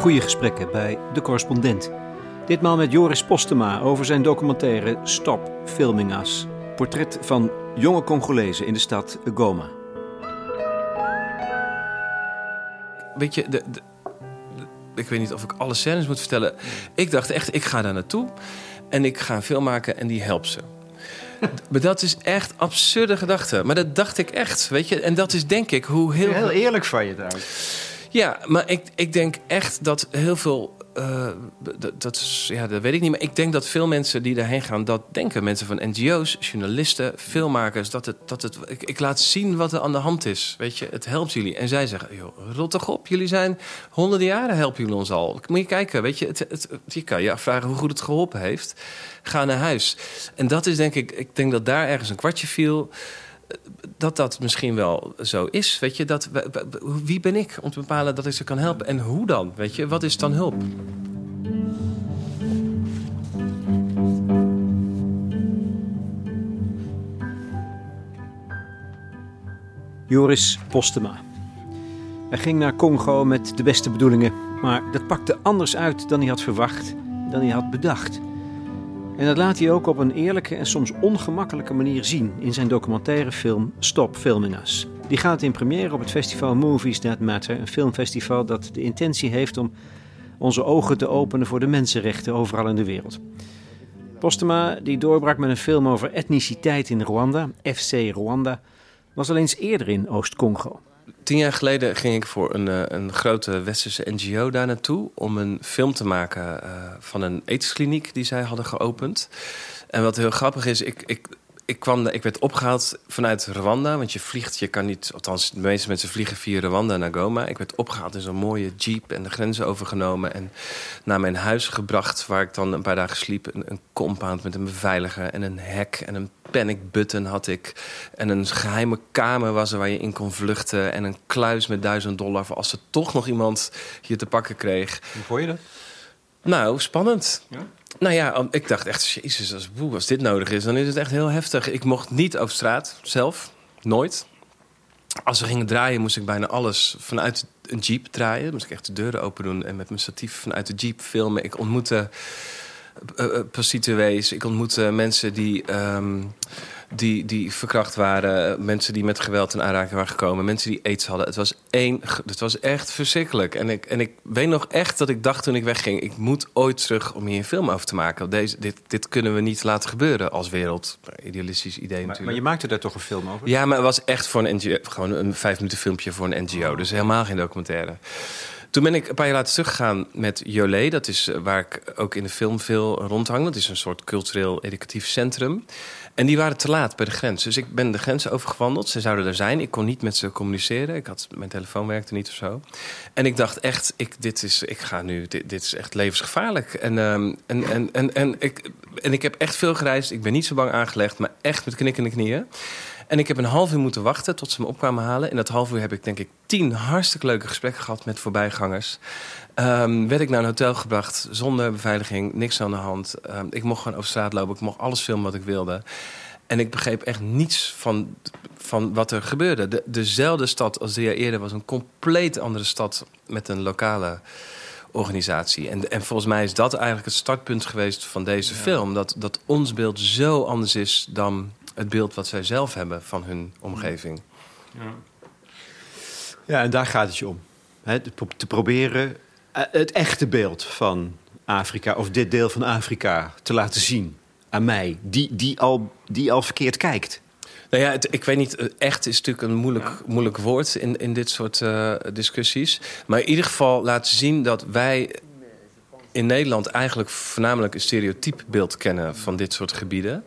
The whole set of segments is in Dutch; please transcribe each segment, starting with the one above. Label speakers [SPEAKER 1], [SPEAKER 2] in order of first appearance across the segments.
[SPEAKER 1] goede gesprekken bij De Correspondent. Ditmaal met Joris Postema over zijn documentaire Stop Filming Us. Portret van jonge Congolezen in de stad Goma.
[SPEAKER 2] Weet je, de, de- de- ik weet niet of ik alle scènes moet vertellen. Ik dacht echt, ik ga daar naartoe en ik ga een film maken en die helpt ze. maar dat is echt absurde gedachte. Maar dat dacht ik echt, weet je. En dat is denk ik hoe heel...
[SPEAKER 3] Heel eerlijk van je trouwens.
[SPEAKER 2] Ja, maar ik, ik denk echt dat heel veel. eh, dat, ja, dat weet ik niet. Maar ik denk dat veel mensen die daarheen gaan dat denken. Mensen van NGO's, journalisten, filmmakers. Dat het, dat het, ik, ik laat zien wat er aan de hand is. Weet je, het helpt jullie. En zij zeggen: joh, rot toch op. Jullie zijn honderden jaren helpen jullie ons al. Moet je kijken. Weet je, het, het, je kan je afvragen hoe goed het geholpen heeft. Ga naar huis. En dat is denk ik. Ik denk dat daar ergens een kwartje viel dat dat misschien wel zo is. Weet je, dat, wie ben ik om te bepalen dat ik ze kan helpen? En hoe dan? Weet je, wat is dan hulp?
[SPEAKER 1] Joris Postema. Hij ging naar Congo met de beste bedoelingen, maar dat pakte anders uit dan hij had verwacht, dan hij had bedacht. En dat laat hij ook op een eerlijke en soms ongemakkelijke manier zien in zijn documentaire film Stop Filming Us. Die gaat in première op het festival Movies That Matter, een filmfestival dat de intentie heeft om onze ogen te openen voor de mensenrechten overal in de wereld. Postema, die doorbrak met een film over etniciteit in Rwanda, FC Rwanda, was al eens eerder in Oost-Congo.
[SPEAKER 2] Tien jaar geleden ging ik voor een, eh, een grote westerse NGO daar naartoe... om een film te maken eh, van een aidskliniek die zij hadden geopend. En wat heel grappig is, ik, ik, ik, kwam, ik werd opgehaald vanuit Rwanda... want je vliegt, je kan niet... althans, de meeste mensen vliegen via Rwanda naar Goma. Ik werd opgehaald in zo'n mooie jeep en de grenzen overgenomen... en naar mijn huis gebracht, waar ik dan een paar dagen sliep. Een, een compound met een beveiliger en een hek en een panic button had ik. En een geheime kamer was er waar je in kon vluchten. En een kluis met duizend dollar voor als er toch nog iemand hier te pakken kreeg.
[SPEAKER 3] Hoe vond je dat?
[SPEAKER 2] Nou, spannend.
[SPEAKER 3] Ja?
[SPEAKER 2] Nou ja, ik dacht echt, jezus, als, dit nodig is, dan is het echt heel heftig. Ik mocht niet over straat, zelf, nooit. Als we gingen draaien, moest ik bijna alles vanuit een jeep draaien. Moest ik echt de deuren open doen en met mijn statief vanuit de jeep filmen. Ik ontmoette eh, prostituees. Ik ontmoette mensen die, ehm, die, die verkracht waren. Mensen die met geweld in aanraking waren gekomen. Mensen die aids hadden. Het was, één, het was echt verschrikkelijk. En ik, en ik weet nog echt dat ik dacht toen ik wegging... ik moet ooit terug om hier een film over te maken. Deze, dit, dit kunnen we niet laten gebeuren als wereld. Idealistisch idee
[SPEAKER 3] Maar,
[SPEAKER 2] natuurlijk.
[SPEAKER 3] maar je maakte daar toch een film over?
[SPEAKER 2] Ja, maar het was echt voor een NGO. Gewoon een vijf minuten filmpje voor een NGO. Dus helemaal geen documentaire. Toen ben ik een paar jaar later teruggegaan met Jolé. Dat is eh, waar ik ook in de film veel rondhang. Dat is een soort cultureel educatief centrum. En die waren te laat bij de grens. Dus ik ben de grens overgewandeld. Ze zouden er zijn. Ik kon niet met ze communiceren. Ik had, mijn telefoon werkte niet of zo. En ik dacht echt, ik, dit, is, ik ga nu, dit, is echt levensgevaarlijk. En, ehm, en, en, en, en, ik, en ik heb echt veel gereisd. Ik ben niet zo bang aangelegd, maar echt met knikkende knieën. En ik heb een half uur moeten wachten tot ze me op kwamen halen. In dat half uur heb ik denk ik tien hartstikke leuke gesprekken gehad met voorbijgangers. Ehm, werd ik naar een hotel gebracht zonder beveiliging, niks aan de hand. Ehm, ik mocht gewoon over straat lopen, ik mocht alles filmen wat ik wilde. En ik begreep echt niets van, van wat er gebeurde. De, dezelfde stad als drie jaar eerder was een compleet andere stad met een lokale organisatie. En, en volgens mij is dat eigenlijk het startpunt geweest van deze film. Dat, dat ons beeld zo anders is dan het beeld wat zij zelf hebben van hun omgeving.
[SPEAKER 3] Ja, en daar gaat het je om. Hè, te, pro- te proberen het echte beeld van Afrika, of dit deel van Afrika, te laten zien aan mij, die, die, al, die al verkeerd kijkt.
[SPEAKER 2] Nou ja, het- ik weet niet, eh, echt is natuurlijk een moeilijk, moeilijk woord in, in dit soort eh, discussies. Maar in ieder geval laten zien dat wij in Nederland eigenlijk voornamelijk een stereotyp beeld kennen van dit soort gebieden.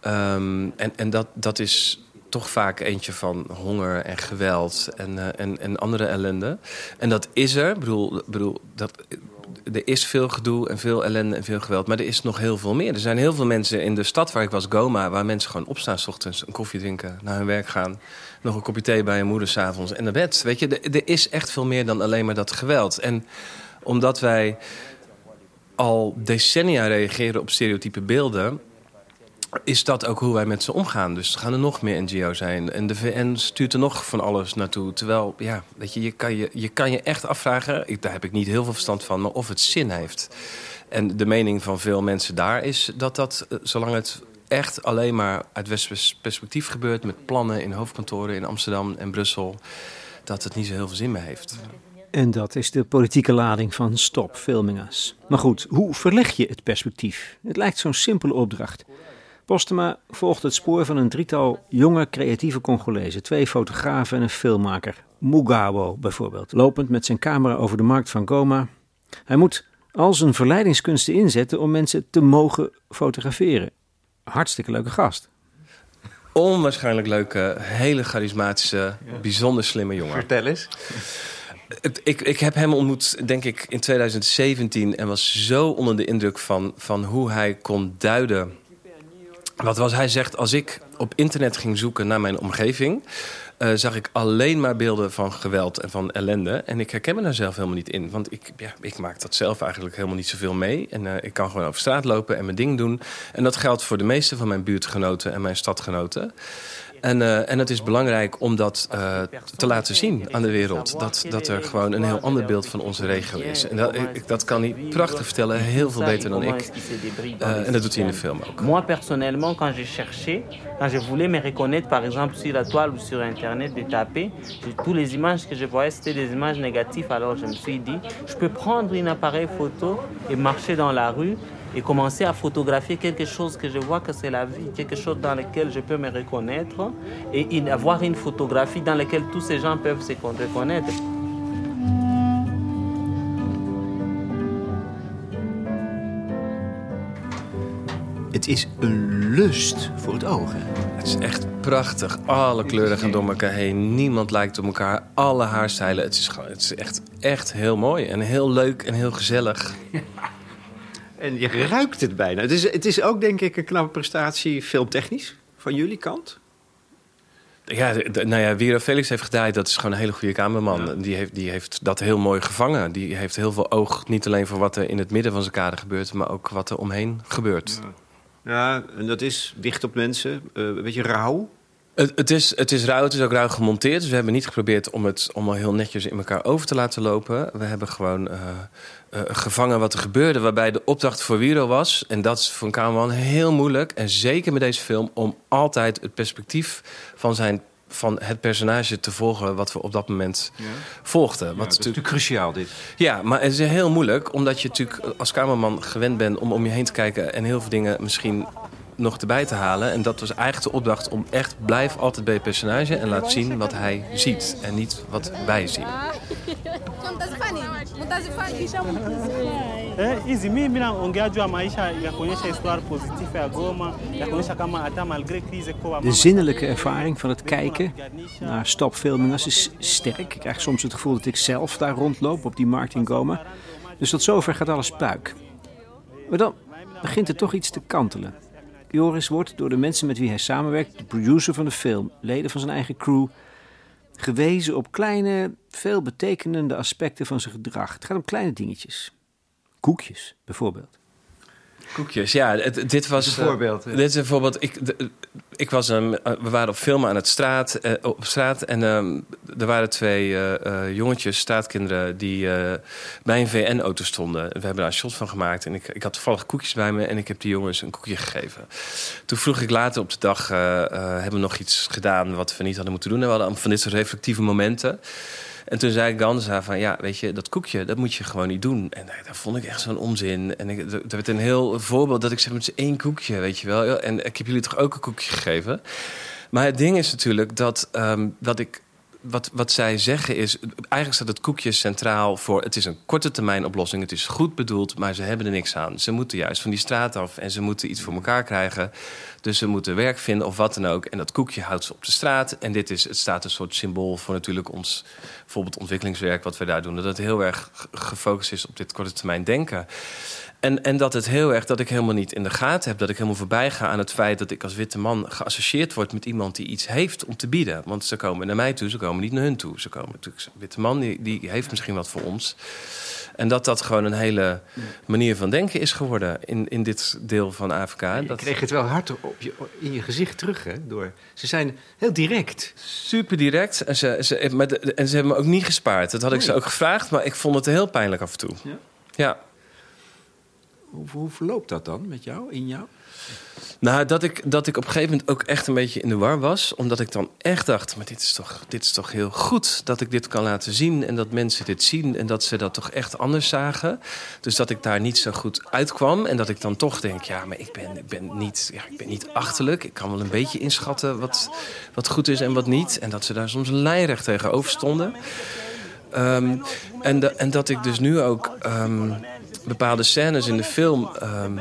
[SPEAKER 2] Ehm, en en dat, dat is toch vaak eentje van honger en geweld en, eh, en, en andere ellende. En dat is er. Ik bedoel, bedoel dat, er is veel gedoe en veel ellende en veel geweld. Maar er is nog heel veel meer. Er zijn heel veel mensen in de stad waar ik was, Goma... waar mensen gewoon opstaan s ochtends, een koffie drinken... naar hun werk gaan, nog een kopje thee bij hun moeder s'avonds en naar bed. Weet je, er, er is echt veel meer dan alleen maar dat geweld. En omdat wij al decennia reageren op stereotype beelden... is dat ook hoe wij met ze omgaan. Dus gaan er nog meer NGO's zijn. En de VN stuurt er nog van alles naartoe. Terwijl, ja, weet je, je kan je, je, kan je echt afvragen... Daar heb ik niet heel veel verstand van, maar of het zin heeft. En de mening van veel mensen daar is dat dat, eh, zolang het echt alleen maar uit Westers perspectief gebeurt... met plannen in hoofdkantoren in Amsterdam en Brussel... dat het niet zo heel veel zin meer heeft.
[SPEAKER 1] En dat is de politieke lading van Stop Filming Us. Maar goed, hoe verleg je het perspectief? Het lijkt zo'n simpele opdracht. Postema volgt het spoor van een drietal jonge creatieve Congolezen. Twee fotografen en een filmmaker. Mugawo bijvoorbeeld, lopend met zijn camera over de markt van Goma. Hij moet al zijn verleidingskunsten inzetten om mensen te mogen fotograferen. Hartstikke leuke gast.
[SPEAKER 2] Onwaarschijnlijk leuke, hele charismatische, bijzonder slimme jongen.
[SPEAKER 3] Vertel eens.
[SPEAKER 2] Ik, ik heb hem ontmoet, denk ik, in 2017 en was zo onder de indruk van, van hoe hij kon duiden. Wat was hij zegt, als ik op internet ging zoeken naar mijn omgeving, uh, zag ik alleen maar beelden van geweld en van ellende. En ik herken me daar zelf helemaal niet in. Want ik, ja, ik maak dat zelf eigenlijk helemaal niet zoveel mee. En uh, ik kan gewoon over straat lopen en mijn ding doen. En dat geldt voor de meeste van mijn buurtgenoten en mijn stadgenoten. En, uh, en het is belangrijk om dat uh, te laten zien aan de wereld. Dat, dat er gewoon een heel ander beeld van onze regio is. En dat, ik, dat kan hij prachtig vertellen, heel veel beter dan ik. Uh, en dat doet hij in de film ook.
[SPEAKER 4] Moi, personnellement, quand j'ai cherché, quand je voulais me reconnaître, par exemple, sur la toile ou sur Internet, de taper, tous les images que je voyais, c'était des images négatives. Alors je me suis dit, je peux prendre un appareil photo et marcher dans la rue et commencer à photographier quelque chose que je vois que c'est la vie, quelque chose dans lequel je peux me reconnaître et avoir une photographie dans laquelle tous ces gens peuvent se reconnaître.
[SPEAKER 3] Het is een lust voor het oog. Hè?
[SPEAKER 2] Het is echt prachtig. Alle kleuren gaan door elkaar heen. Niemand lijkt op elkaar. Alle haarstijlen. Het is, het is echt, echt heel mooi. En heel leuk en heel gezellig.
[SPEAKER 3] En je ruikt het bijna. Het is, het is ook, denk ik, een knappe prestatie filmtechnisch van jullie kant.
[SPEAKER 2] Ja, nou ja, Wiro Felix heeft gedaan. Dat is gewoon een hele goede cameraman. Ja. Die, heeft, die heeft dat heel mooi gevangen. Die heeft heel veel oog, niet alleen voor wat er in het midden van zijn kader gebeurt... maar ook wat er omheen gebeurt.
[SPEAKER 3] Ja, ja en dat is dicht op mensen. Uh, een beetje rauw.
[SPEAKER 2] Het, het, is, het is rauw, het is ook rauw gemonteerd. Dus we hebben niet geprobeerd om het allemaal heel netjes in elkaar over te laten lopen. We hebben gewoon uh, uh, gevangen wat er gebeurde, waarbij de opdracht voor Wiro was. En dat is voor een cameraman heel moeilijk. En zeker met deze film, om altijd het perspectief van zijn van het personage te volgen wat we op dat moment ja. volgden. Wat
[SPEAKER 3] ja, dat is natuurlijk cruciaal dit.
[SPEAKER 2] Ja, maar het is heel moeilijk, omdat je natuurlijk als cameraman gewend bent om om je heen te kijken en heel veel dingen misschien nog erbij te halen. En dat was eigenlijk de opdracht om echt blijf altijd bij het personage en laat zien wat hij ziet en niet wat wij zien.
[SPEAKER 4] hizi mimi naongea juu ya maisha ya kuonyesha histoire positieve ya Goma, ya kuonyesha kama hata malgré crise kwa
[SPEAKER 1] De zinnelijke ervaring van het kijken naar stopfilmingers is sterk. Ik krijg soms het gevoel dat ik zelf daar rondloop op die markt in Goma. Dus tot zover gaat alles puik. Maar dan begint er toch iets te kantelen. Joris wordt door de mensen met wie hij samenwerkt, de producer van de film, leden van zijn eigen crew, gewezen op kleine, veelbetekenende aspecten van zijn gedrag. Het gaat om kleine dingetjes. Koekjes, bijvoorbeeld.
[SPEAKER 2] Koekjes, ja. Het, dit was
[SPEAKER 3] een voorbeeld.
[SPEAKER 2] Uh, dit is een voorbeeld. Ik, ik was um, we waren op filmen aan het straat, uh, op straat en um, er waren twee uh, jongetjes, straatkinderen, die bij een VN-auto stonden. We hebben daar een shot van gemaakt en ik, ik had toevallig koekjes bij me en ik heb die jongens een koekje gegeven. Toen vroeg ik later op de dag, hebben we nog iets gedaan wat we niet hadden moeten doen? En we hadden van dit soort reflectieve momenten. En toen zei ik Gansa van, ja, weet je, dat koekje, dat moet je gewoon niet doen. En dat vond ik echt zo'n onzin. En ik, dat werd een heel voorbeeld dat ik zeg, met één koekje, weet je wel. En ik heb jullie toch ook een koekje gegeven? Maar het ding is natuurlijk dat, dat ik wat, wat zij zeggen is, eigenlijk staat het koekje centraal voor... het is een korte termijn oplossing, het is goed bedoeld... maar ze hebben er niks aan. Ze moeten juist van die straat af en ze moeten iets voor elkaar krijgen. Dus ze moeten werk vinden of wat dan ook. En dat koekje houdt ze op de straat. En dit is, het staat een soort symbool voor natuurlijk ons bijvoorbeeld ontwikkelingswerk... wat we daar doen, dat het heel erg gefocust is op dit korte termijn denken. En, en dat het heel erg, dat ik helemaal niet in de gaten heb, dat ik helemaal voorbij ga aan het feit dat ik als witte man geassocieerd word met iemand die iets heeft om te bieden. Want ze komen naar mij toe, ze komen niet naar hun toe. Ze komen natuurlijk, witte man die, die heeft misschien wat voor ons. En dat dat gewoon een hele manier van denken is geworden in, in dit deel van Afrika.
[SPEAKER 3] Je
[SPEAKER 2] dat
[SPEAKER 3] kreeg het wel hard op je, in je gezicht terug, hè? Door, ze zijn heel direct.
[SPEAKER 2] super direct. En ze, ze, maar de- en ze hebben me ook niet gespaard. Dat had ik ze ook gevraagd, maar ik vond het heel pijnlijk af en toe.
[SPEAKER 3] Ja.
[SPEAKER 2] Ja.
[SPEAKER 3] Hoe, hoe verloopt dat dan met jou, in jou?
[SPEAKER 2] Nou, dat ik, dat ik op een gegeven moment ook echt een beetje in de war was. Omdat ik dan echt dacht, maar dit is, toch, dit is toch heel goed dat ik dit kan laten zien. En dat mensen dit zien en dat ze dat toch echt anders zagen. Dus dat ik daar niet zo goed uitkwam. En dat ik dan toch denk, ja, maar ik ben, ik ben, niet, ja, ik ben niet achterlijk. Ik kan wel een beetje inschatten wat, wat goed is en wat niet. En dat ze daar soms lijnrecht tegenover stonden. Ehm, en, en dat ik dus nu ook ehm, bepaalde scènes in de film ehm,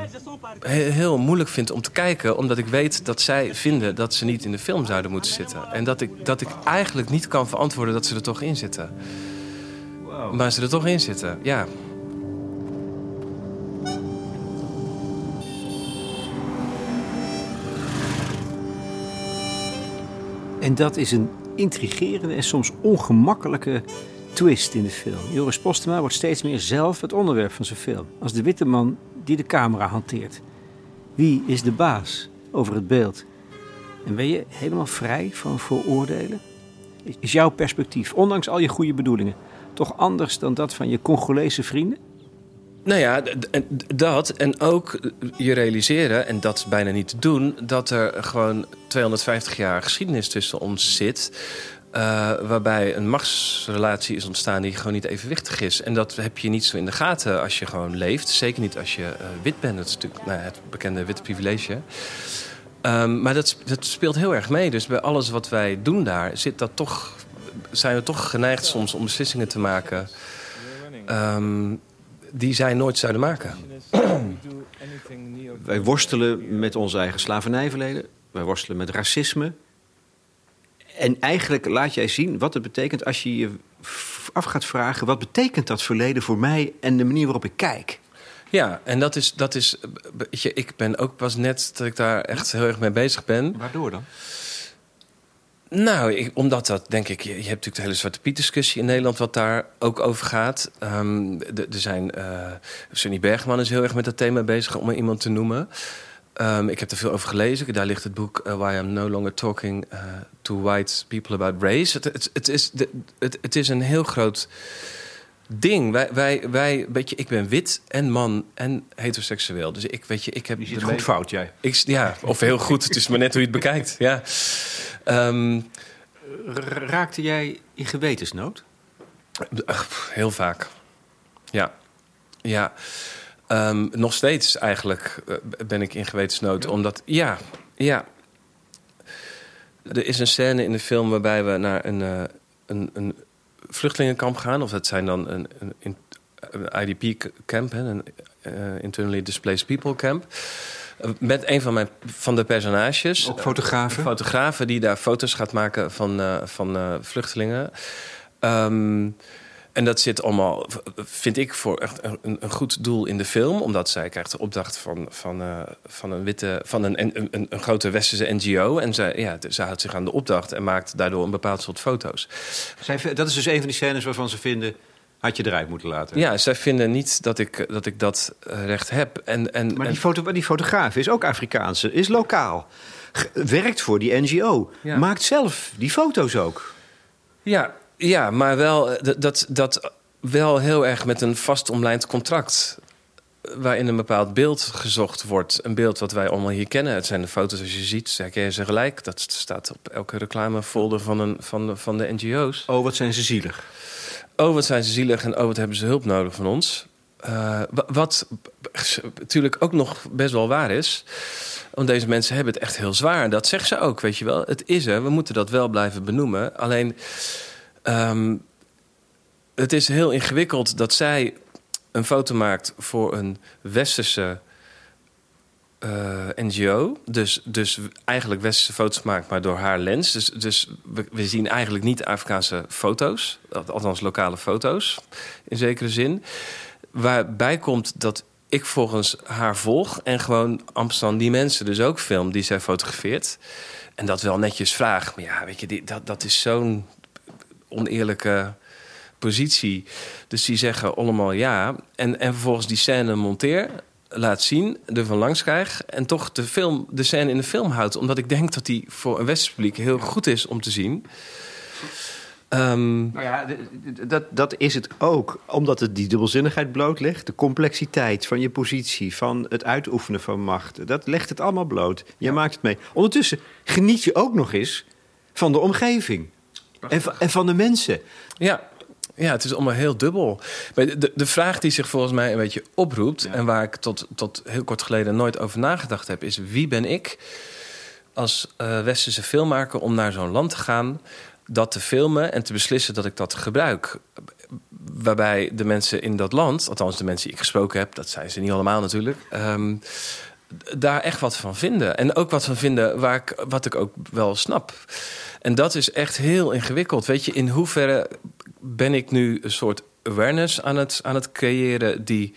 [SPEAKER 2] he- heel moeilijk vind om te kijken. Omdat ik weet dat zij vinden dat ze niet in de film zouden moeten zitten. En dat ik, dat ik eigenlijk niet kan verantwoorden dat ze er toch in zitten. Maar ze er toch in zitten, ja.
[SPEAKER 1] En dat is een intrigerende en soms ongemakkelijke twist in de film. Joris Postema wordt steeds meer zelf het onderwerp van zijn film. Als de witte man die de camera hanteert. Wie is de baas over het beeld? En ben je helemaal vrij van vooroordelen? Is- jouw perspectief, ondanks al je goede bedoelingen, toch anders dan dat van je Congolese vrienden?
[SPEAKER 2] Nou ja, dat. En ook je realiseren, en dat bijna niet te doen... dat er gewoon 250 jaar geschiedenis tussen ons zit... eh, waarbij een machtsrelatie is ontstaan die gewoon niet evenwichtig is. En dat heb je niet zo in de gaten als je gewoon leeft. Zeker niet als je eh, wit bent. Dat is natuurlijk nou, het bekende witte privilege. Ehm, maar dat, dat speelt heel erg mee. Dus bij alles wat wij doen daar... Zit dat toch, zijn we toch geneigd soms om beslissingen te maken... ehm, die zij nooit zouden maken.
[SPEAKER 3] Wij worstelen met ons eigen slavernijverleden. Wij worstelen met racisme. En eigenlijk laat jij zien wat het betekent als je je af gaat vragen... wat betekent dat verleden voor mij en de manier waarop ik kijk?
[SPEAKER 2] Ja, en dat is, dat is. je, Ik ben ook pas net dat ik daar echt heel erg mee bezig ben.
[SPEAKER 3] Waardoor dan?
[SPEAKER 2] Nou, ik, omdat dat denk ik. Je, je hebt natuurlijk de hele Zwarte Piet discussie in Nederland, wat daar ook over gaat. Ehm, er zijn. eh Sunny Bergman is heel erg met dat thema bezig, om er iemand te noemen. Ehm, ik heb er veel over gelezen. Daar ligt het boek eh, Why I'm No Longer Talking eh, to White People About Race. Het, het, het, is, het, het is een heel groot ding. Wij, wij, wij, weet je, ik ben wit en man en heteroseksueel. Dus ik weet je, ik heb.
[SPEAKER 3] Je ziet
[SPEAKER 2] de
[SPEAKER 3] goed fout, jij.
[SPEAKER 2] ik, ja, of heel goed. Het is maar net hoe je het bekijkt. Ja. Ehm,
[SPEAKER 3] Raakte jij in gewetensnood?
[SPEAKER 2] heel vaak. Ja. Ja. Ehm, nog steeds eigenlijk eh, ben ik in gewetensnood. Omdat, ja, ja. Er is een scène in de film waarbij we naar een, eh, een, een vluchtelingenkamp gaan. Of dat zijn dan een, een, IDP-camp, een eh, Internally Displaced People camp. Met een van, mijn, van de personages.
[SPEAKER 3] Ook fotografen?
[SPEAKER 2] fotografen die daar foto's gaat maken van, van vluchtelingen. Ehm, en dat zit allemaal, vind ik, voor echt een, een goed doel in de film. Omdat zij krijgt de opdracht van, van, eh, van een witte, van een, een, een, een grote westerse NGO. En zij, ja, zij houdt zich aan de opdracht en maakt daardoor een bepaald soort foto's.
[SPEAKER 3] Zij, dat is dus een van die scènes waarvan ze vinden... had je eruit moeten laten.
[SPEAKER 2] Ja, zij vinden niet dat ik dat, ik dat eh, recht heb. En, en,
[SPEAKER 3] Maar die, foto, die fotograaf is ook Afrikaanse, is lokaal. Werkt voor die NGO.
[SPEAKER 2] Ja.
[SPEAKER 3] Maakt zelf die foto's ook.
[SPEAKER 2] Ja, ja maar wel, eh, dat- dat, wel heel erg met een vast omlijnd contract. eh, Waarin een bepaald beeld gezocht wordt. Een beeld wat wij allemaal hier kennen. Het zijn de foto's als je ziet, herken je ze gelijk. Dat staat op elke reclamefolder van, een, van, de, van de NGO's.
[SPEAKER 3] Oh, wat zijn ze zielig.
[SPEAKER 2] Oh, wat zijn ze zielig en oh, wat hebben ze hulp nodig van ons. Eh, wa- wat natuurlijk ook nog best wel waar is. Want deze mensen hebben het echt heel zwaar. Dat zegt ze ook, weet je wel. Het is er, we moeten dat wel blijven benoemen. Alleen, ehm, het is heel ingewikkeld dat zij een foto maakt voor een westerse eh, NGO. Dus, dus eigenlijk westerse foto's maakt, maar door haar lens. Dus, dus we, zien eigenlijk niet Afrikaanse foto's. Althans lokale foto's, in zekere zin. Waarbij komt dat ik volgens haar volg en gewoon Amsterdam die mensen dus ook film die zij fotografeert. En dat wel netjes vraag. Maar ja, weet je, dat, dat is zo'n oneerlijke positie. Dus die zeggen allemaal ja. En, en vervolgens die scène monteer, laat zien, er van langs krijg... en toch de, film, de scène in de film houdt. Omdat ik denk dat die voor een westers publiek heel goed is om te zien. Ehm,
[SPEAKER 3] Nou ja, dat, dat is het ook. Omdat het die dubbelzinnigheid blootlegt. De complexiteit van je positie, van het uitoefenen van macht. Dat legt het allemaal bloot. Je maakt het mee. Ondertussen geniet je ook nog eens van de omgeving. En van, en van de mensen.
[SPEAKER 2] Ja. Ja, het is allemaal heel dubbel. De, de vraag die zich volgens mij een beetje oproept... en waar ik tot, tot heel kort geleden nooit over nagedacht heb... is wie ben ik als eh, westerse filmmaker om naar zo'n land te gaan... dat te filmen en te beslissen dat ik dat gebruik. Waarbij de mensen in dat land, althans de mensen die ik gesproken heb... dat zijn ze niet allemaal natuurlijk... ehm, daar echt wat van vinden. En ook wat van vinden waar ik, wat ik ook wel snap. En dat is echt heel ingewikkeld. Weet je, in hoeverre ben ik nu een soort awareness aan het, aan het creëren... die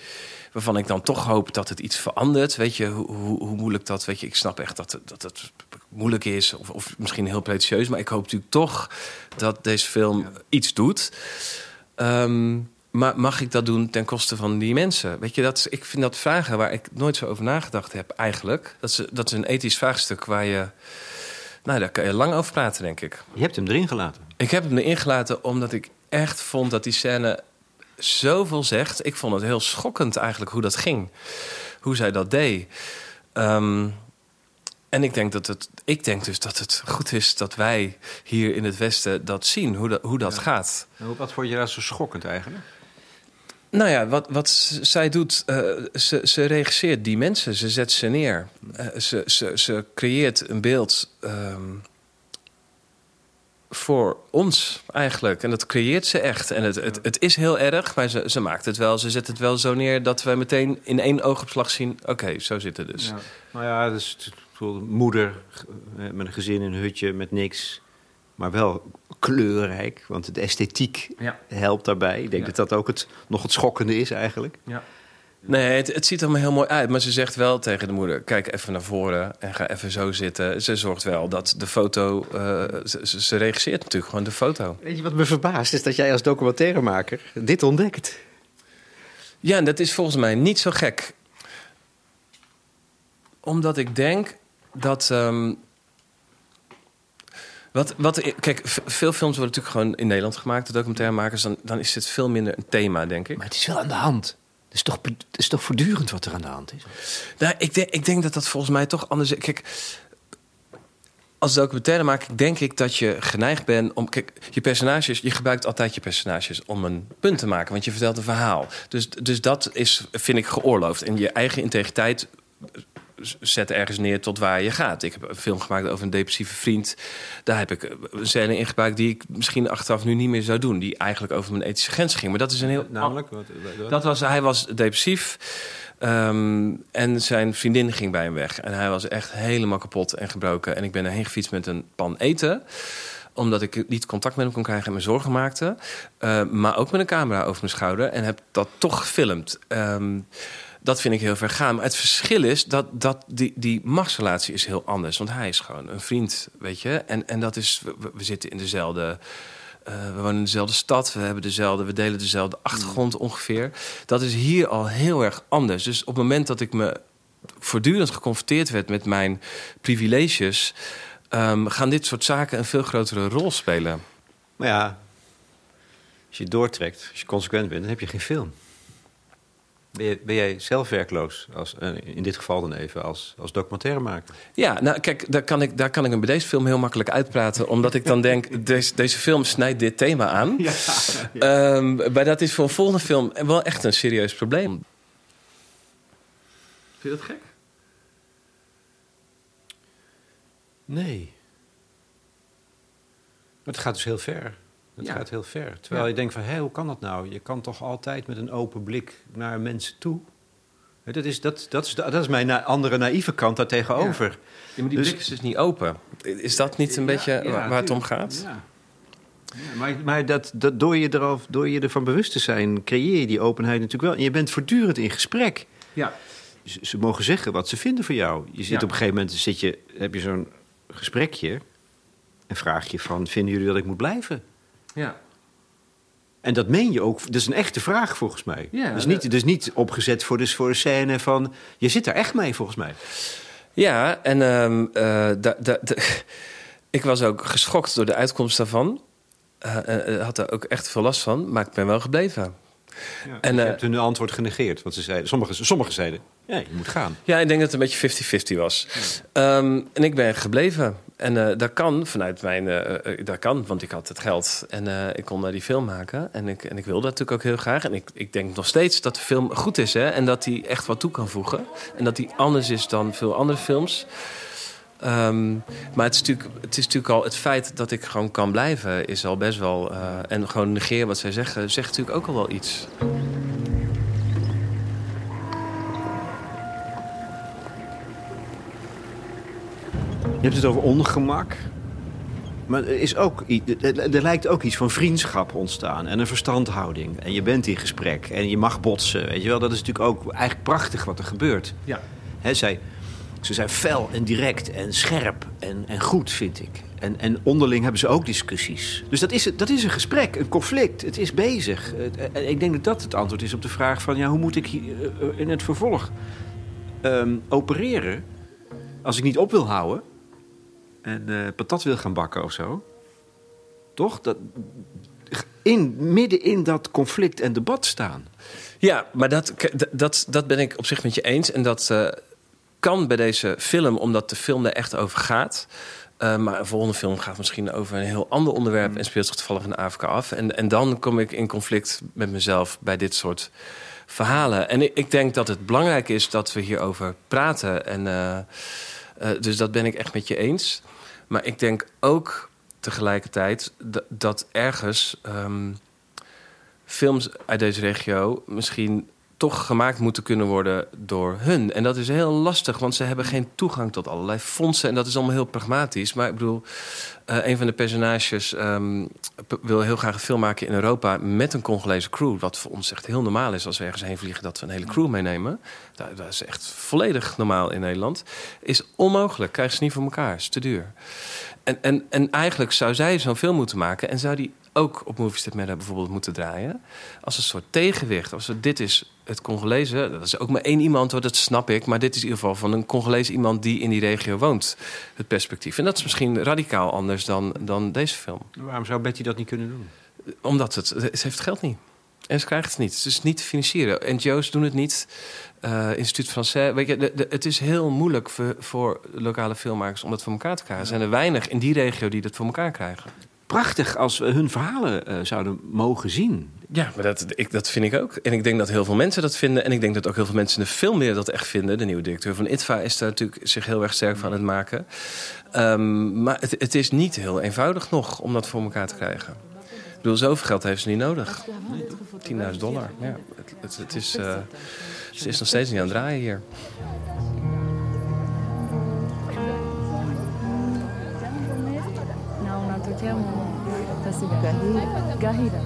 [SPEAKER 2] waarvan ik dan toch hoop dat het iets verandert. Weet je, hoe, hoe, hoe moeilijk dat... Weet je, ik snap echt dat, het- dat het moeilijk is... Of, of misschien heel pretentieus... maar ik hoop natuurlijk toch dat deze film iets doet... Ehm, maar mag ik dat doen ten koste van die mensen? Weet je, dat, ik vind dat vragen waar ik nooit zo over nagedacht heb eigenlijk. Dat is, dat is een ethisch vraagstuk waar je... Nou, daar kan je lang over praten, denk ik.
[SPEAKER 3] Je hebt hem erin gelaten.
[SPEAKER 2] Ik heb hem erin gelaten omdat ik echt vond dat die scène zoveel zegt. Ik vond het heel schokkend eigenlijk hoe dat ging. Hoe zij dat deed. Ehm, en ik denk, dat het, ik denk dus dat het goed is dat wij hier in het Westen dat zien. Hoe dat, hoe dat gaat.
[SPEAKER 3] Wat vond je daar zo schokkend eigenlijk?
[SPEAKER 2] Nou ja, wat, wat zij doet, eh, ze, ze regisseert die mensen, ze zet ze neer. Eh, ze, ze, ze creëert een beeld ehm, voor ons eigenlijk. En dat creëert ze echt. En het, het, het is heel erg, maar ze, ze maakt het wel. Ze zet het wel zo neer dat wij meteen in één oogopslag zien... oké, zo zit het dus.
[SPEAKER 3] Nou ja, dus moeder eh, met een gezin in een hutje met niks. Maar wel kleurrijk, want de esthetiek
[SPEAKER 2] Ja.
[SPEAKER 3] helpt daarbij. Ik denk
[SPEAKER 2] Ja.
[SPEAKER 3] dat dat ook het, nog het schokkende is eigenlijk.
[SPEAKER 2] Nee, het, het ziet er allemaal heel mooi uit. Maar ze zegt wel tegen de moeder: kijk even naar voren en ga even zo zitten. Ze zorgt wel dat de foto. eh, ze, ze- regisseert natuurlijk gewoon de foto.
[SPEAKER 3] Weet je wat me verbaast? Is dat jij als documentairemaker dit ontdekt.
[SPEAKER 2] Ja, en dat is volgens mij niet zo gek. Omdat ik denk dat. ehm, wat, wat, kijk, veel films worden natuurlijk gewoon in Nederland gemaakt, de documentairemakers. Dan, dan is dit veel minder een thema, denk ik.
[SPEAKER 3] Maar het is wel aan de hand. Het is toch, het is toch voortdurend wat er aan de hand is?
[SPEAKER 2] Nou, ik, denk, ik denk dat dat volgens mij toch anders is. Kijk, als documentairemaker denk ik dat je geneigd bent om... Kijk, je personages, je gebruikt altijd je personages om een punt te maken. Want je vertelt een verhaal. Dus, dus dat is, vind ik, geoorloofd. En je eigen integriteit zet ergens neer tot waar je gaat. Ik heb een film gemaakt over een depressieve vriend. Daar heb ik een scène in gebruikt die ik misschien achteraf nu niet meer zou doen. Die eigenlijk over mijn ethische grens ging. Maar dat is een heel...
[SPEAKER 3] Namelijk? Wat, wat-
[SPEAKER 2] Dat was, hij was depressief. ehm, en zijn vriendin ging bij hem weg. En hij was echt helemaal kapot en gebroken. En ik ben erheen gefietst met een pan eten omdat ik niet contact met hem kon krijgen en me zorgen maakte. Eh, maar ook met een camera over mijn schouder. En heb dat toch gefilmd. Ehm, dat vind ik heel ver gaan. Maar het verschil is dat, dat die, die machtsrelatie is heel anders. Want hij is gewoon een vriend, weet je. En, en dat is, we, we zitten in dezelfde... eh, we wonen in dezelfde stad, we, hebben dezelfde, we delen dezelfde achtergrond ongeveer. Dat is hier al heel erg anders. Dus op het moment dat ik me voortdurend geconfronteerd werd met mijn privileges... ehm, gaan dit soort zaken een veel grotere rol spelen.
[SPEAKER 3] Maar ja, als je doortrekt, als je consequent bent, dan heb je geen film. Ben, je, ben jij zelf werkloos, als, eh, in dit geval dan even, als, als documentairemaker?
[SPEAKER 2] Ja, nou kijk, daar kan, ik, daar kan ik hem bij deze film heel makkelijk uitpraten. Omdat ik dan denk, deze, deze film snijdt dit thema aan. Ehm, maar dat is voor een volgende film wel echt een serieus probleem. Vind je dat gek?
[SPEAKER 3] Nee. Maar het gaat dus heel ver. Het
[SPEAKER 2] Ja.
[SPEAKER 3] gaat heel ver. Terwijl
[SPEAKER 2] Ja.
[SPEAKER 3] je denkt van, hé, hoe kan dat nou? Je kan toch altijd met een open blik naar mensen toe? Dat is, dat, dat is, dat is mijn na- andere naïeve kant daar tegenover.
[SPEAKER 2] Ja, maar die
[SPEAKER 3] Dus-
[SPEAKER 2] blik is dus niet open. Is dat niet een beetje waar, waar het om gaat?
[SPEAKER 3] Ja. Maar maar dat, dat door, je door je ervan bewust te zijn, creëer je die openheid natuurlijk wel. En je bent voortdurend in gesprek.
[SPEAKER 2] Ja.
[SPEAKER 3] Ze, ze mogen zeggen wat ze vinden van jou. Je zit op een gegeven moment zit je, heb je zo'n gesprekje en vraag je van: vinden jullie dat ik moet blijven?
[SPEAKER 2] Ja.
[SPEAKER 3] En dat meen je ook. Dat is een echte vraag volgens mij.
[SPEAKER 2] Ja,
[SPEAKER 3] dus, niet, dus niet opgezet voor de, voor de scène van. Je zit daar echt mee volgens mij.
[SPEAKER 2] Ja, en ehm, eh, da- da- da- ik was ook geschokt door de uitkomst daarvan. Eh, had er ook echt veel last van, maar ik ben wel gebleven.
[SPEAKER 3] En
[SPEAKER 2] En,
[SPEAKER 3] je hebt hun antwoord genegeerd. Want ze zeiden, sommigen, sommigen zeiden: ja, je moet gaan.
[SPEAKER 2] Ja, ik denk dat het een beetje 50-50 was. Ehm, en ik ben gebleven. En eh dat kan vanuit mijn... eh, dat kan, want ik had het geld. En ik kon daar die film maken. En ik, en ik wilde dat natuurlijk ook heel graag. En ik, ik denk nog steeds dat de film goed is. Hè? En dat hij echt wat toe kan voegen. En dat hij anders is dan veel andere films. Ehm, maar het is, natuurlijk, het is natuurlijk al... Het feit dat ik gewoon kan blijven is al best wel... en gewoon negeren wat zij zeggen... zegt natuurlijk ook al wel iets.
[SPEAKER 3] Je hebt het over ongemak. Maar er, is ook, er, lijkt ook iets van vriendschap ontstaan en een verstandhouding. En je bent in gesprek en je mag botsen. Weet je wel? Dat is natuurlijk ook eigenlijk prachtig wat er gebeurt.
[SPEAKER 2] Ja.
[SPEAKER 3] Zij, ze zijn fel en direct en scherp en, en goed, vind ik. En, en onderling hebben ze ook discussies. Dus dat is, dat is een gesprek, een conflict. Het is bezig. Het- en ik denk dat dat het antwoord is op de vraag van... Ja, hoe moet ik hier, eh, in het vervolg ehm, opereren als ik niet op wil houden... en eh, patat wil gaan bakken of zo? Toch? Dat, in, midden in dat conflict en debat staan.
[SPEAKER 2] Ja, maar dat, dat, dat ben ik op zich met je eens. En dat eh, kan bij deze film, omdat de film er echt over gaat. Eh, maar een volgende film gaat misschien over een heel ander onderwerp... en speelt zich toevallig in Afrika af. En, en dan kom ik in conflict met mezelf bij dit soort verhalen. En ik, ik denk dat het belangrijk is dat we hierover praten. En, dus dat ben ik echt met je eens. Maar ik denk ook tegelijkertijd dat, dat ergens... ehm, films uit deze regio misschien toch gemaakt moeten kunnen worden door hun. En dat is heel lastig, want ze hebben geen toegang tot allerlei fondsen. En dat is allemaal heel pragmatisch. Maar ik bedoel, eh, een van de personages ehm, wil heel graag een film maken in Europa met een Congolese crew. Wat voor ons echt heel normaal is als we ergens heen vliegen, dat we een hele crew meenemen. Dat, dat is echt volledig normaal in Nederland. Is onmogelijk, krijgen ze niet voor elkaar, is te duur. En, en, en eigenlijk zou zij zo'n film moeten maken en zou die ook op Movies That Matter bijvoorbeeld moeten draaien. Als een soort tegenwicht. Als we, dit is het Congolese, dat is ook maar één iemand hoor, dat snap ik. Maar dit is in ieder geval van een Congolese iemand die in die regio woont. Het perspectief. En dat is misschien radicaal anders dan, dan deze film.
[SPEAKER 3] Waarom zou Betty dat niet kunnen doen?
[SPEAKER 2] Omdat het, ze heeft het geld niet. En ze krijgt het niet. Het is niet te financieren. NGO's doen het niet. Eh Instituut Français. Weet je, de, de- het is heel moeilijk voor, voor lokale filmmakers om dat voor elkaar te krijgen. Er zijn er weinig in die regio die dat voor elkaar krijgen.
[SPEAKER 3] Prachtig als we hun verhalen eh, zouden mogen zien.
[SPEAKER 2] Ja, maar dat, ik, dat vind ik ook. En ik denk dat heel veel mensen dat vinden. En ik denk dat ook heel veel mensen de filmwereld dat echt vinden. De nieuwe directeur van ITVA is daar natuurlijk zich heel erg sterk van aan het maken. Ehm, maar het, het is niet heel eenvoudig nog om dat voor elkaar te krijgen. Ik bedoel, zoveel geld heeft ze niet nodig. 10.000 dollar. Ja, het, het, het is, eh, ze is nog steeds niet aan het draaien hier.
[SPEAKER 5] Gahira.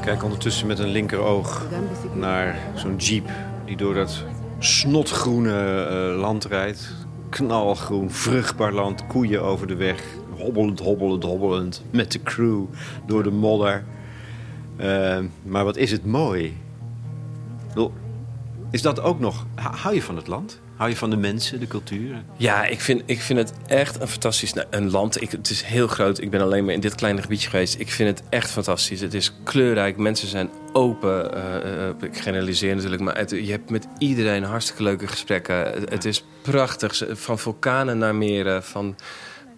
[SPEAKER 3] Kijk ondertussen met een linkeroog naar zo'n jeep die door dat snotgroene eh, land rijdt. Knalgroen, vruchtbaar land, koeien over de weg. Hobbelend, hobbelend, hobbelend. Met de crew door de modder. Eh, maar wat is het mooi. Is dat ook nog... Hou je van het land? Hou je van de mensen, de cultuur?
[SPEAKER 2] Ja, ik vind, ik vind het echt een fantastisch nou, een land. Ik, het is heel groot. Ik ben alleen maar in dit kleine gebiedje geweest. Ik vind het echt fantastisch. Het is kleurrijk. Mensen zijn open. eh, eh, ik generaliseer natuurlijk, maar het- je hebt met iedereen hartstikke leuke gesprekken. Het, het is prachtig. Van vulkanen naar meren, van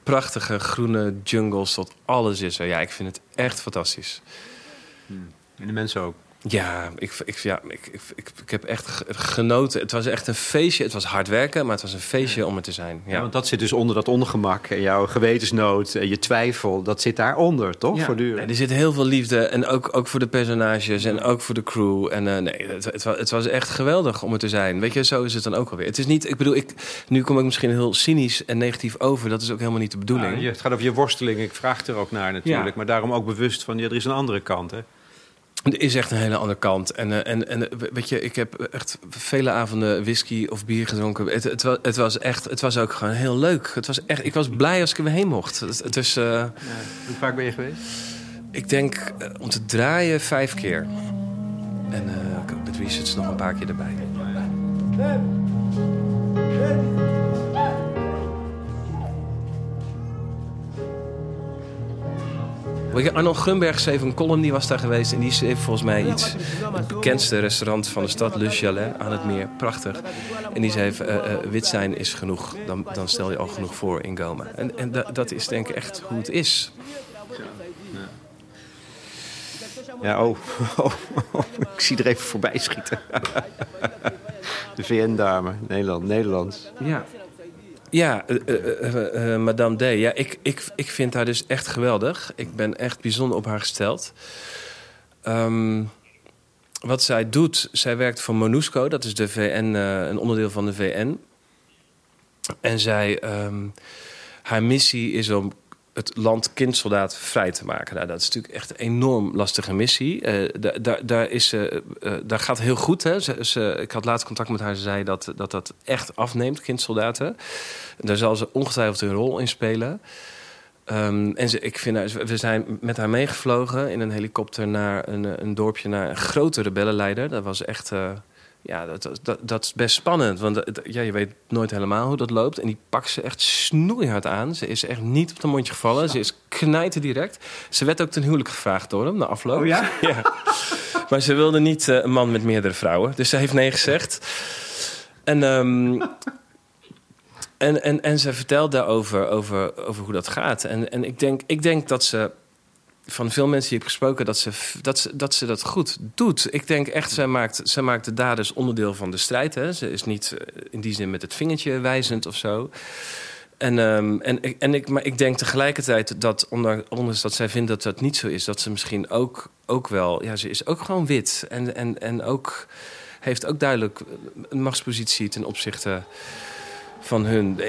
[SPEAKER 2] prachtige groene jungles tot alles is er. Ja, ik vind het echt fantastisch.
[SPEAKER 3] En de mensen ook.
[SPEAKER 2] Ja, ik, ik, ja ik, ik, ik, ik heb echt ge- genoten. Het was echt een feestje. Het was hard werken, maar het was een feestje om er te zijn.
[SPEAKER 3] Ja.
[SPEAKER 2] Ja.
[SPEAKER 3] want dat zit dus onder dat ongemak. En jouw gewetensnood en je twijfel, dat zit daaronder, toch?
[SPEAKER 2] Ja.
[SPEAKER 3] Voortdurend.
[SPEAKER 2] Nee, er zit heel veel liefde. En ook, ook voor de personages en ook voor de crew. En eh, nee, het, het, wa- het was echt geweldig om er te zijn. Weet je, zo is het dan ook alweer. Het is niet, ik bedoel, ik, nu kom ik misschien heel cynisch en negatief over. Dat is ook helemaal niet de bedoeling.
[SPEAKER 3] Ja, je- het gaat over je worsteling. Ik vraag er ook naar natuurlijk.
[SPEAKER 2] Ja.
[SPEAKER 3] Maar daarom ook bewust van, ja, er is een andere kant, hè?
[SPEAKER 2] Er is echt een hele andere kant. En, eh, en, en eh, weet je, ik heb echt vele avonden whisky of bier gedronken. Het, het, wa- het was echt, het was ook gewoon heel leuk. Het was echt, ik was blij als ik er weer heen mocht. Het, het is, eh,
[SPEAKER 3] Hoe vaak ben je geweest?
[SPEAKER 2] ik denk om te draaien vijf keer. En eh, ik- met research nog een paar keer erbij. Arnold Grunberg schreef een column, die was daar geweest. En die schreef volgens mij iets. Het bekendste restaurant van de stad, Le Chalet, aan het meer. Prachtig. En die schreef, eh, eh, wit zijn is genoeg. Dan, dan stel je al genoeg voor in Goma. En, en da- dat is denk ik echt hoe het is.
[SPEAKER 3] Ja, oh. oh, oh, ik zie er even voorbij schieten. De VN-dame, Nederland, Nederlands.
[SPEAKER 2] Ja. Ja, eh, eh, eh, Madame D. Ja, ik, ik, ik vind haar dus echt geweldig. Ik ben echt bijzonder op haar gesteld. Ehm, wat zij doet, zij werkt voor MONUSCO. Dat is de VN, een onderdeel van de VN. En zij, ehm, haar missie is om het land kindsoldaat vrij te maken. Nou, dat is natuurlijk echt een enorm lastige missie. Da- daar, is, eh, daar gaat heel goed. Hè. Ik had laatst contact met haar. Ze zei dat dat, dat echt afneemt, kindsoldaten. Daar zal ze ongetwijfeld een rol in spelen. Ehm, en ze, ik vind we zijn met haar meegevlogen in een helikopter naar een, een dorpje, naar een grote rebellenleider. Dat was echt. Ja, dat, dat, dat is best spannend. Want ja, je weet nooit helemaal hoe dat loopt. En die pakt ze echt snoeihard aan. Ze is echt niet op de mondje gevallen. Ze is knijten direct. Ze werd ook ten huwelijk gevraagd door hem na afloop.
[SPEAKER 3] Oh ja?
[SPEAKER 2] ja. Maar ze wilde niet eh, een man met meerdere vrouwen. Dus ze heeft nee gezegd. En, ehm, en, en, en ze vertelt daarover over, over hoe dat gaat. En, en ik, denk, ik denk dat ze van veel mensen die ik heb gesproken, dat ze dat, ze, dat, ze dat goed doet. Ik denk echt, zij maakt, zij maakt de daders onderdeel van de strijd. Hè. Ze is niet eh, in die zin met het vingertje wijzend of zo. En, ehm, en, en ik, maar ik denk tegelijkertijd dat, ondanks dat zij vindt dat dat niet zo is, dat ze misschien ook, ook wel, ja, ze is ook gewoon wit. En, en, en ook heeft ook duidelijk een machtspositie ten opzichte van hun.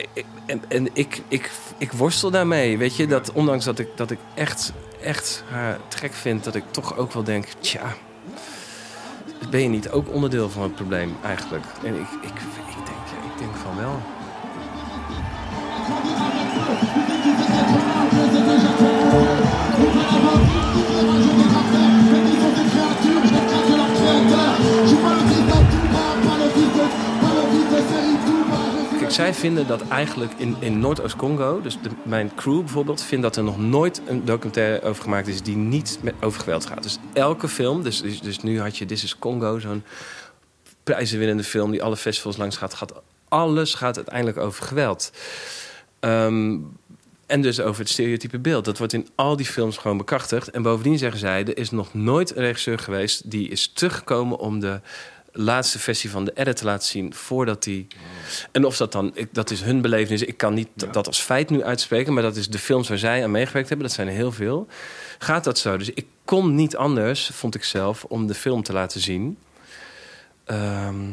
[SPEAKER 2] En, en ik, ik, ik worstel daarmee, weet je, dat ondanks dat ik, dat ik echt, echt haar te gek vind, dat ik toch ook wel denk, tja, ben je niet ook onderdeel van het probleem eigenlijk? En ik, ik, ik, denk, ik denk van wel. Zij vinden dat eigenlijk in, in Noordoost-Congo, dus mijn crew bijvoorbeeld, vindt dat er nog nooit een documentaire over gemaakt is die niet met, over geweld gaat. Dus elke film, dus, dus, dus nu had je This is Congo, zo'n prijzenwinnende film die alle festivals langs gaat, gaat alles gaat uiteindelijk over geweld. Ehm, en dus over het stereotype beeld. Dat wordt in al die films gewoon bekrachtigd. En bovendien zeggen zij, er is nog nooit een regisseur geweest... die is teruggekomen om de laatste versie van de edit te laten zien... voordat die... En of dat dan... Ik, dat is hun belevenis. Ik kan niet dat als feit nu uitspreken... maar dat is de films waar zij aan meegewerkt hebben. Dat zijn er heel veel. Gaat dat zo? Dus ik kon niet anders, vond ik zelf... om de film te laten zien... Ehm,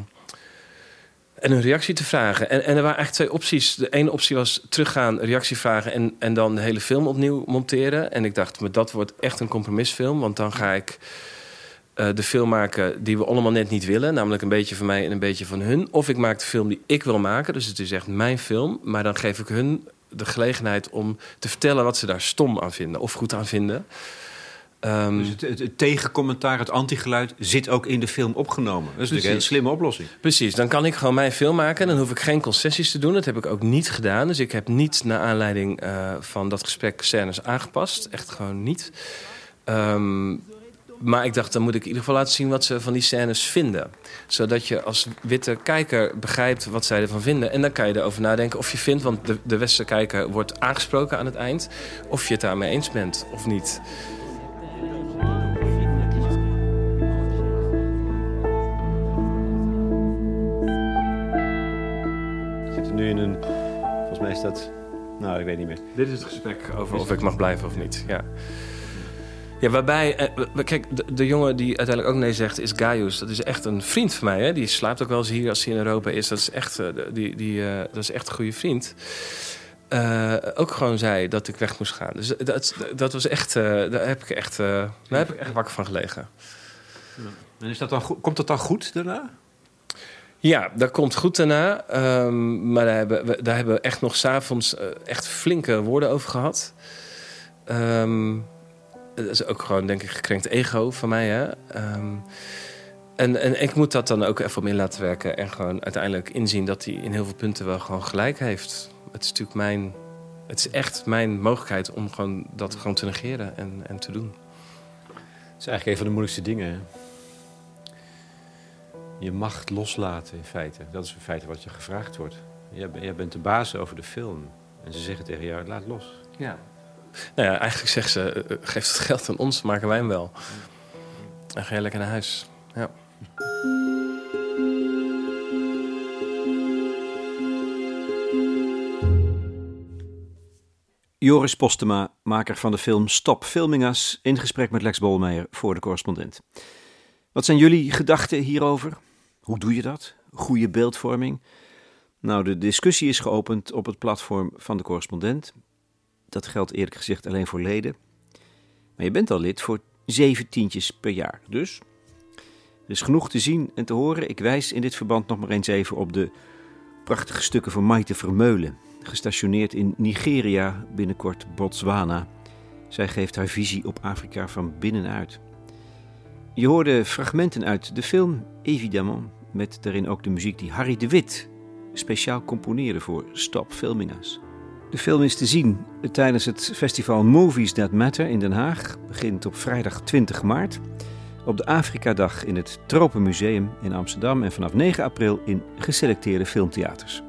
[SPEAKER 2] en een reactie te vragen. En, en er waren eigenlijk twee opties. De ene optie was teruggaan, reactie vragen en, en dan de hele film opnieuw monteren. En ik dacht, maar dat wordt echt een compromisfilm. Want dan ga ik eh, de film maken die we allemaal net niet willen. Namelijk een beetje van mij en een beetje van hun. Of ik maak de film die ik wil maken. Dus het is echt mijn film. Maar dan geef ik hun de gelegenheid om te vertellen wat ze daar stom aan vinden. Of goed aan vinden. Ehm,
[SPEAKER 3] Dus het, het, het tegencommentaar, het antigeluid, zit ook in de film opgenomen. Dat is natuurlijk een slimme oplossing.
[SPEAKER 2] Precies, dan kan ik gewoon mijn film maken. Dan hoef ik geen concessies te doen. Dat heb ik ook niet gedaan. Dus ik heb niet naar aanleiding eh, van dat gesprek scènes aangepast. Echt gewoon niet. Ehm, maar ik dacht, dan moet ik in ieder geval laten zien wat ze van die scènes vinden. Zodat je als witte kijker begrijpt wat zij ervan vinden. En dan kan je erover nadenken of je vindt, want de, de westerse kijker wordt aangesproken aan het eind. Of je het daarmee eens bent of niet.
[SPEAKER 3] We zitten nu in een... Volgens mij is dat... Nou, ik weet niet meer.
[SPEAKER 2] Dit is het gesprek over of ik mag blijven of niet. Ja. Ja, waarbij, eh, kijk, de, de jongen die uiteindelijk ook nee zegt, is Gaius. Dat is echt een vriend van mij. Hè? Die slaapt ook wel eens hier als hij in Europa is. Dat is echt, eh, die, die, eh, dat is echt een goede vriend. Ook gewoon zei dat ik weg moest gaan. Dus dat, dat was echt, daar heb ik echt, daar heb ik echt wakker van gelegen.
[SPEAKER 6] En is dat dan, komt dat dan goed daarna?
[SPEAKER 2] Ja, dat komt goed daarna. Ehm, maar daar hebben, we, daar hebben we echt nog s'avonds uh, echt flinke woorden over gehad. Ehm, dat is ook gewoon, denk ik, gekrenkt ego van mij. Hè? Ehm, en, en ik moet dat dan ook even om in laten werken. En gewoon uiteindelijk inzien dat hij in heel veel punten wel gewoon gelijk heeft. Het is natuurlijk mijn... Het is echt mijn mogelijkheid om gewoon dat gewoon te negeren en, en te doen.
[SPEAKER 6] Dat is eigenlijk een van de moeilijkste dingen. Hè? Je macht loslaten in feite. Dat is in feite wat je gevraagd wordt. Jij, jij bent de baas over de film. En ze zeggen tegen jou, laat los.
[SPEAKER 2] Ja. Nou ja, eigenlijk zeggen ze, uh, geef het geld aan ons, maken wij hem wel. En ga je lekker naar huis. Ja.
[SPEAKER 3] Joris Postema, maker van de film Stop Filmingas, in gesprek met Lex Bolmeijer voor de correspondent. Wat zijn jullie gedachten hierover? Hoe doe je dat? Goede beeldvorming? Nou, de discussie is geopend op het platform van de correspondent. Dat geldt eerlijk gezegd alleen voor leden. Maar je bent al lid voor zeven tientjes per jaar. Dus er is genoeg te zien en te horen. Ik wijs in dit verband nog maar eens even op de prachtige stukken van Maite Vermeulen. Gestationeerd in Nigeria, binnenkort Botswana. Zij geeft haar visie op Afrika van binnenuit. Je hoorde fragmenten uit de film, évidemment, met daarin ook de muziek die Harry de Wit speciaal componeerde voor Stop Filmingas. De film is te zien tijdens het festival Movies That Matter in Den Haag. Begint op vrijdag 20 maart. Op de Afrika-dag in het Tropenmuseum in Amsterdam en vanaf 9 april in geselecteerde filmtheaters.